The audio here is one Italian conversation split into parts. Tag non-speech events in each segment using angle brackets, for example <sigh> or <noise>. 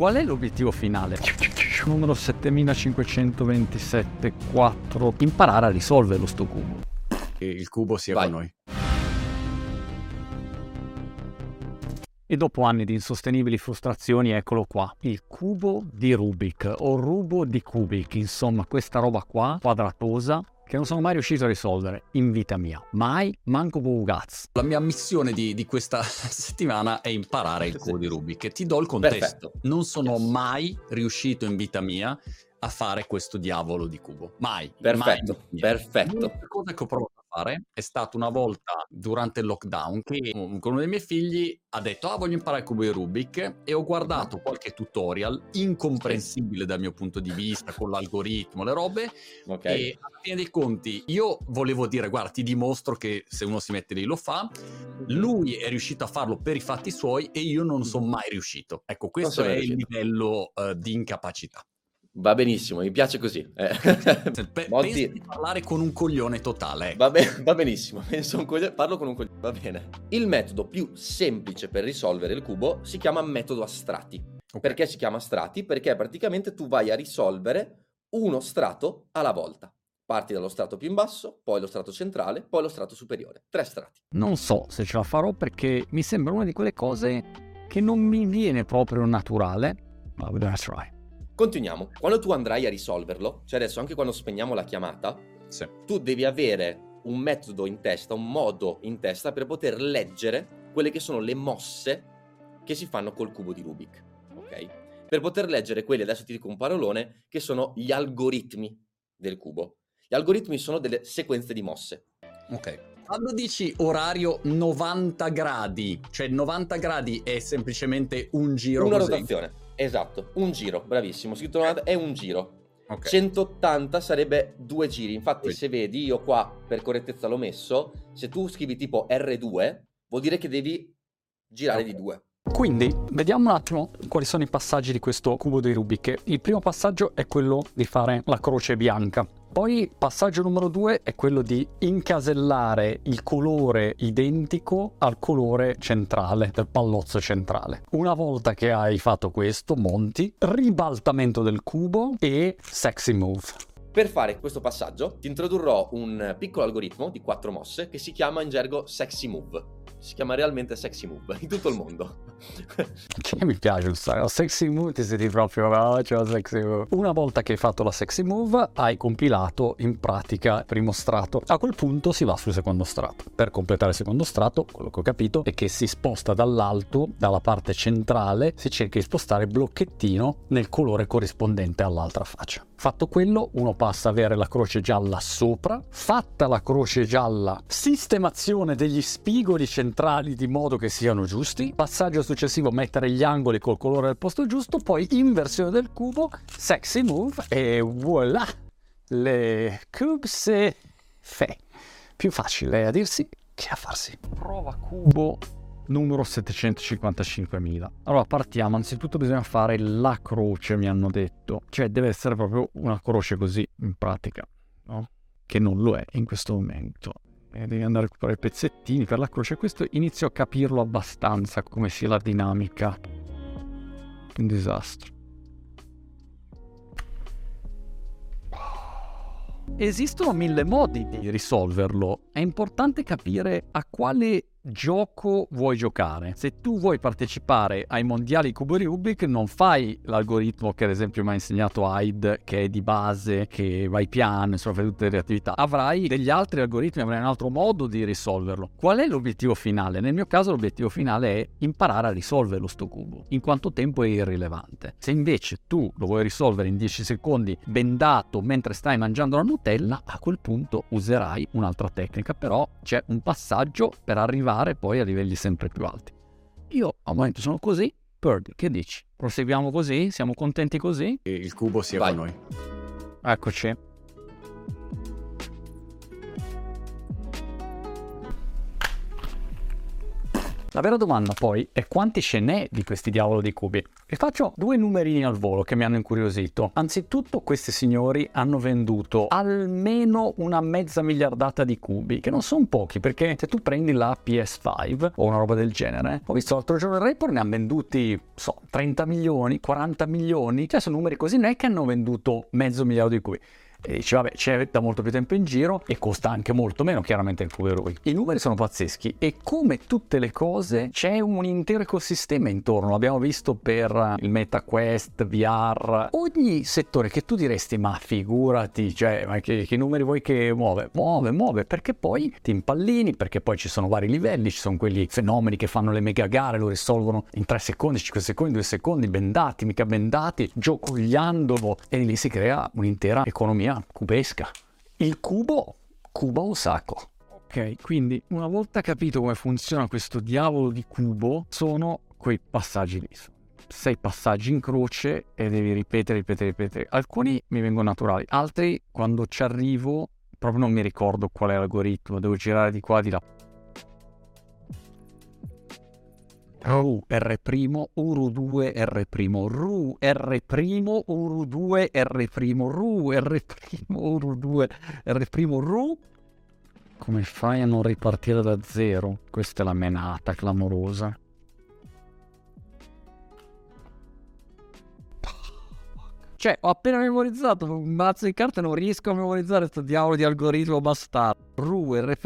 Qual è l'obiettivo finale? Numero 7527 4. Imparare a risolverlo sto cubo. Che il cubo sia Vai. con noi. E dopo anni di insostenibili frustrazioni, eccolo qua. Il cubo di Rubik o rubo di Kubik, insomma, questa roba qua, quadratosa, che non sono mai riuscito a risolvere in vita mia. Mai, manco Bugaz. La mia missione di, di questa <laughs> settimana è imparare il cubo di Rubik. Ti do il contesto. Perfetto. Non sono Yes. mai riuscito in vita mia a fare questo diavolo di cubo. Mai. Perfetto, mai perfetto. L'unica cosa che ho provato fare. È stata una volta durante il lockdown che con uno dei miei figli ha detto ah voglio imparare il cubo di Rubik e ho guardato qualche tutorial incomprensibile dal mio punto di vista con l'algoritmo, le robe Ok. e alla fine dei conti io volevo dire guarda ti dimostro che se uno si mette lì lo fa lui è riuscito a farlo per i fatti suoi e io non sono mai riuscito. Ecco questo sono è il livello eh, di incapacità Va benissimo, mi piace così. Eh. Pe- <laughs> Monti- di parlare con un coglione totale ecco. Va, be- va benissimo, <laughs> coglio- parlo con un coglione. Va bene. Il metodo più semplice per risolvere il cubo si chiama metodo a strati. Ok. Perché si chiama strati? Perché praticamente tu vai a risolvere uno strato alla volta. Parti dallo strato più in basso, poi lo strato centrale, poi lo strato superiore. Tre strati. Non so se ce la farò perché mi sembra una di quelle cose che non mi viene proprio naturale. Ma we're gonna try. Continuiamo. Quando tu andrai a risolverlo, cioè adesso anche quando spegniamo la chiamata, Sì. tu devi avere un metodo in testa, un modo in testa per poter leggere quelle che sono le mosse che si fanno col cubo di Rubik, ok? Per poter leggere quelli, adesso ti dico un parolone, che sono gli algoritmi del cubo. Gli algoritmi sono delle sequenze di mosse. Ok. Quando dici orario 90 gradi, cioè 90 gradi è semplicemente un giro Una così? rotazione. Esatto, un giro, bravissimo. Scritto 90 è un giro. Ok. 180 sarebbe due giri. Infatti, Sì. se vedi, io qua per correttezza l'ho messo. Se tu scrivi tipo R2, vuol dire che devi girare Ok. di due. Quindi, vediamo un attimo quali sono i passaggi di questo cubo di Rubik. Il primo passaggio è quello di fare la croce bianca. Poi, passaggio numero due è quello di incasellare il colore identico al colore centrale, del pallozzo centrale. Una volta che hai fatto questo, monti, ribaltamento del cubo e sexy move. Per fare questo passaggio, ti introdurrò un piccolo algoritmo di quattro mosse che si chiama in gergo Sexy Move. Si chiama realmente Sexy Move in tutto il mondo. <laughs> Che mi piace usare la sexy move, ti senti proprio oh, c'è la sexy move. Una volta che hai fatto la sexy move, hai compilato in pratica il primo strato. A quel punto si va sul secondo strato. Per completare il secondo strato, quello che ho capito è che si sposta dall'alto, dalla parte centrale, si cerca di spostare blocchettino nel colore corrispondente all'altra faccia. Fatto quello, uno passa a avere la croce gialla sopra. Fatta la croce gialla, sistemazione degli spigoli centrali di modo che siano giusti. Passaggio successivo, mettere gli angoli col colore del posto giusto. Poi inversione del cubo, sexy move e voilà! Le cubes fe. Più facile a dirsi che a farsi. Prova cubo numero 755.000. Allora partiamo, anzitutto bisogna fare la croce, mi hanno detto. Cioè deve essere proprio una croce così, in pratica, no? Che non lo è in questo momento. E devi andare a recuperare i pezzettini per la croce. Questo inizio a capirlo abbastanza, come sia la dinamica. Un disastro. Esistono mille modi di risolverlo. È importante capire a quale gioco vuoi giocare. Se tu vuoi partecipare ai mondiali cubo Rubik, non fai l'algoritmo che ad esempio mi ha insegnato Hyde, che è di base, che vai piano, insomma, fai tutte le attività. Avrai degli altri algoritmi, avrai un altro modo di risolverlo. Qual è l'obiettivo finale? Nel mio caso l'obiettivo finale è imparare a risolverlo sto cubo, in quanto tempo è irrilevante. Se invece tu lo vuoi risolvere in 10 secondi bendato mentre stai mangiando la Nutella, a quel punto userai un'altra tecnica, però c'è un passaggio per arrivare poi a livelli sempre più alti. Io al momento sono così, Purdy, che dici? Proseguiamo così? Siamo contenti così? Che il cubo sia Vai. con noi. Eccoci. La vera domanda poi è quanti ce n'è di questi diavolo di cubi? Vi faccio due numerini al volo che mi hanno incuriosito. Anzitutto questi signori hanno venduto almeno una mezza miliardata di cubi, che non sono pochi perché se tu prendi la PS5 o una roba del genere, ho visto l'altro giorno il report ne hanno venduti, so, 30 milioni, 40 milioni, cioè sono numeri così, non è che hanno venduto mezzo miliardo di cubi. E dici, vabbè, c'è da molto più tempo in giro e costa anche molto meno, chiaramente, il Cuberoi. I numeri sono pazzeschi e come tutte le cose c'è un intero ecosistema intorno. L'abbiamo visto per il MetaQuest, VR, ogni settore che tu diresti, ma figurati, cioè, ma che, che numeri vuoi che muove? Muove, muove, perché poi ti impallini, perché poi ci sono vari livelli, ci sono quelli fenomeni che fanno le mega gare, lo risolvono in 3 secondi, 5 secondi, 2 secondi, bendati, mica bendati, giocogliandolo e lì si crea un'intera economia economia cubesca. Il cubo cuba un sacco. Ok, quindi una volta capito come funziona questo diavolo di cubo, sono quei passaggi lì. Sei passaggi in croce e devi ripetere, ripetere, ripetere. Alcuni mi vengono naturali, altri quando ci arrivo proprio non mi ricordo qual è l'algoritmo, devo girare di qua di là. Ru R', Uru 2 R', Ru R', Uru 2 R', Ru R', Uru 2 R', Ru. Come fai a non ripartire da zero? Questa è la menata clamorosa. Cioè, ho appena memorizzato un mazzo di carte non riesco a memorizzare questo diavolo di algoritmo bastardo. Ru R',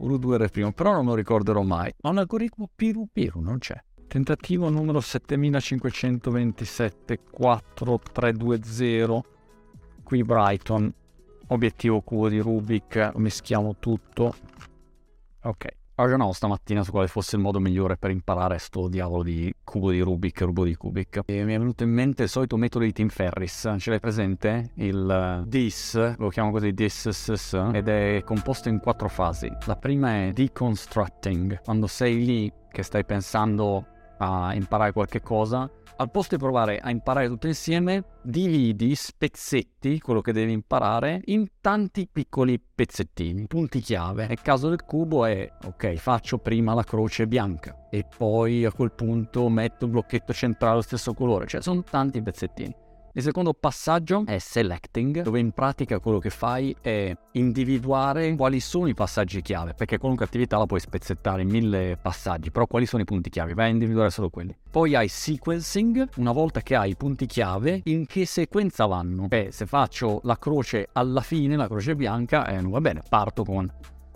Uru2R', però non lo ricorderò mai. Ma un algoritmo Piru Piru non c'è. Tentativo numero 7527 4320. Qui Brighton. Obiettivo cubo di Rubik. Mischiamo tutto. Ok. Ragionavo stamattina su quale fosse il modo migliore per imparare sto diavolo di cubo di Rubik, rubo di Kubik. E mi è venuto in mente il solito metodo di Tim Ferris. Ce l'hai presente? Il uh, DIS, lo chiamo così DIS, ed è composto in quattro fasi. La prima è deconstructing, quando sei lì che stai pensando a imparare qualche cosa, al posto di provare a imparare tutto insieme, dividi, spezzetti quello che devi imparare in tanti piccoli pezzettini, punti chiave. Nel caso del cubo è, ok, faccio prima la croce bianca e poi a quel punto metto il blocchetto centrale allo stesso colore, cioè sono tanti pezzettini. Il secondo passaggio è selecting, dove in pratica quello che fai è individuare quali sono i passaggi chiave, perché qualunque attività la puoi spezzettare in mille passaggi, però quali sono i punti chiave? Vai a individuare solo quelli. Poi hai sequencing, una volta che hai i punti chiave, in che sequenza vanno? Beh, se faccio la croce alla fine, la croce bianca, eh, va bene, parto con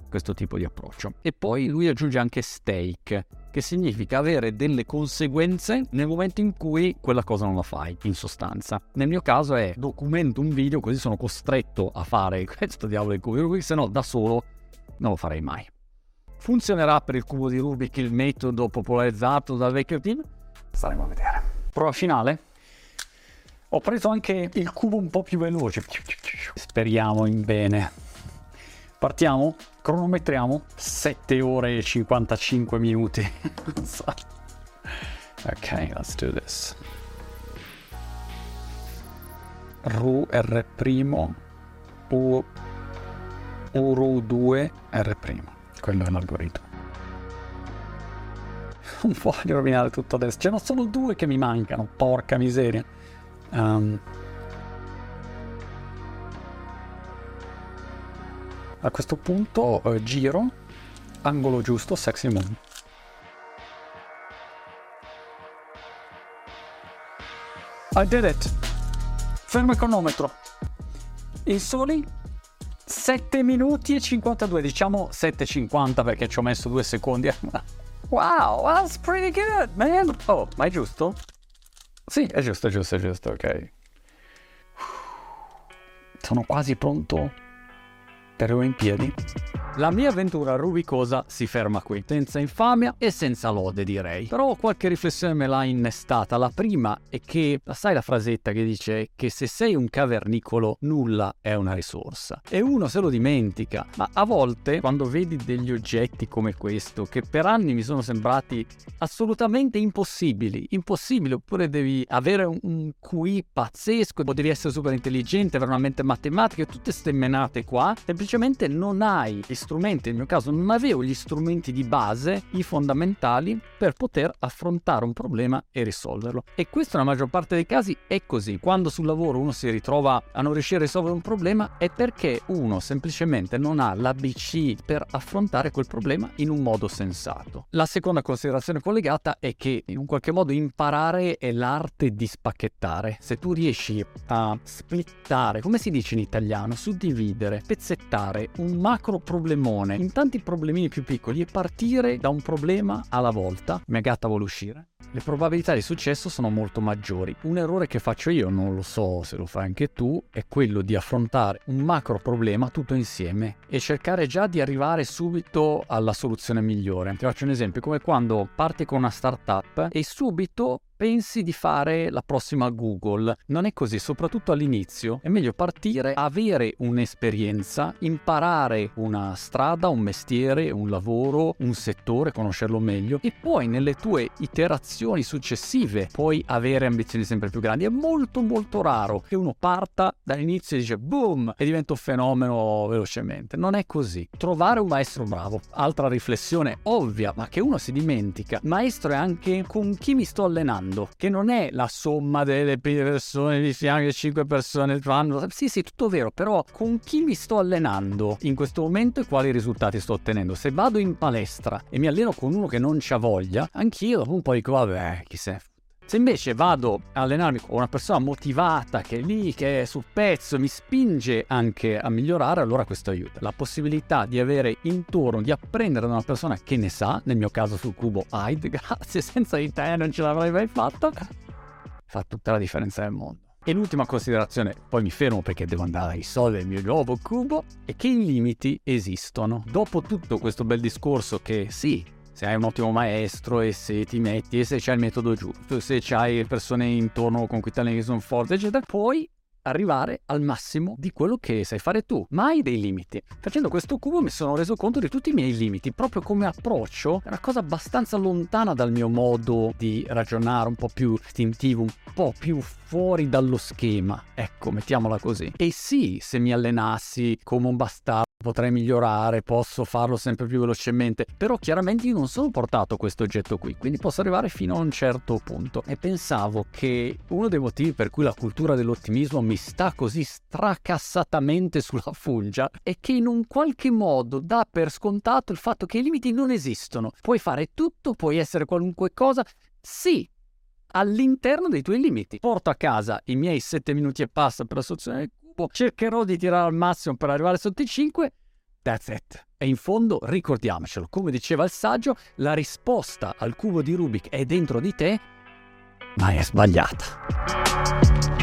questo tipo di approccio. E poi lui aggiunge anche stake, che significa avere delle conseguenze nel momento in cui quella cosa non la fai, in sostanza. Nel mio caso è documento un video così sono costretto a fare <laughs> questo diavolo di cubo di Rubik, se no da solo non lo farei mai. Funzionerà per il cubo di Rubik il metodo popolarizzato dal vecchio team? Staremo a vedere. Prova finale? Ho preso anche il cubo un po' più veloce. Speriamo in bene. Partiamo? Cronometriamo? 7 ore e 55 minuti. <laughs> ok, let's do this. Ru R', U, Uru 2 R'. Quello è l'algoritmo. Non <laughs> voglio rovinare tutto adesso. Ce ne sono due che mi mancano, porca miseria. Um, A questo punto eh, giro, angolo giusto, sexy moon. I did it! Fermo il cronometro. In soli 7 minuti e 52, diciamo 7,50 perché ci ho messo due secondi. <laughs> wow, that's pretty good, man! Oh, ma è giusto? Sì, è giusto, è giusto, è giusto, ok. Sono quasi pronto Terrò in piedi. La mia avventura rubicosa si ferma qui, senza infamia e senza lode direi. Però qualche riflessione me l'ha innestata. La prima è che, sai la frasetta che dice che se sei un cavernicolo nulla è una risorsa. E uno se lo dimentica, ma a volte quando vedi degli oggetti come questo, che per anni mi sono sembrati assolutamente impossibili, impossibili, oppure devi avere un QI pazzesco, o devi essere super intelligente, avere una mente matematica, tutte ste menate qua, semplicemente semplicemente non hai gli strumenti, nel mio caso non avevo gli strumenti di base, i fondamentali, per poter affrontare un problema e risolverlo. E questo nella maggior parte dei casi è così. Quando sul lavoro uno si ritrova a non riuscire a risolvere un problema è perché uno semplicemente non ha l'ABC per affrontare quel problema in un modo sensato. La seconda considerazione collegata è che in un qualche modo imparare è l'arte di spacchettare. Se tu riesci a splittare, come si dice in italiano, suddividere, pezzettare un macro problemone in tanti problemini più piccoli e partire da un problema alla volta, mia gatta vuole uscire le probabilità di successo sono molto maggiori. Un errore che faccio io, non lo so se lo fai anche tu, è quello di affrontare un macro problema tutto insieme e cercare già di arrivare subito alla soluzione migliore. Ti faccio un esempio, come quando parti con una startup e subito pensi di fare la prossima Google. Non è così, soprattutto all'inizio. È meglio partire, avere un'esperienza, imparare una strada, un mestiere, un lavoro, un settore, conoscerlo meglio e poi nelle tue iterazioni successive puoi avere ambizioni sempre più grandi. È molto molto raro che uno parta dall'inizio e dice boom e diventa un fenomeno velocemente. Non è così. Trovare un maestro bravo, altra riflessione ovvia, ma che uno si dimentica. Maestro è anche con chi mi sto allenando fanno, che non è la somma delle persone di fianco, 5 persone fanno. Sì, sì, tutto vero, però con chi mi sto allenando in questo momento e quali risultati sto ottenendo? Se vado in palestra e mi alleno con uno che non c'ha voglia, anch'io dopo un po' dico, vabbè, chi se se invece vado a allenarmi con una persona motivata che è lì, che è sul pezzo, mi spinge anche a migliorare, allora questo aiuta. La possibilità di avere intorno, di apprendere da una persona che ne sa, nel mio caso sul cubo Hyde, <laughs> grazie, senza di te non ce l'avrei mai fatta, fa tutta la differenza del mondo. E l'ultima considerazione, poi mi fermo perché devo andare a risolvere il mio nuovo cubo, è che i limiti esistono. Dopo tutto questo bel discorso che sì, se hai un ottimo maestro e se ti metti e se c'hai il metodo giusto, se c'hai persone intorno con cui ti alleni che sono forti, eccetera, puoi arrivare al massimo di quello che sai fare tu, mai dei limiti. Facendo questo cubo mi sono reso conto di tutti i miei limiti, proprio come approccio, è una cosa abbastanza lontana dal mio modo di ragionare, un po' più istintivo, un po' più fuori dallo schema, ecco, mettiamola così. E sì, se mi allenassi come un bastardo potrei migliorare, posso farlo sempre più velocemente, però chiaramente io non sono portato questo oggetto qui, quindi posso arrivare fino a un certo punto. E pensavo che uno dei motivi per cui la cultura dell'ottimismo mi sta così stracassatamente sulla fungia è che in un qualche modo dà per scontato il fatto che i limiti non esistono. Puoi fare tutto, puoi essere qualunque cosa. Sì, all'interno dei tuoi limiti. Porto a casa i miei 7 minuti e passa per la soluzione cubo, cercherò di tirare al massimo per arrivare sotto i 5. That's it. E in fondo ricordiamocelo, come diceva il saggio, la risposta al cubo di Rubik è dentro di te, ma è sbagliata.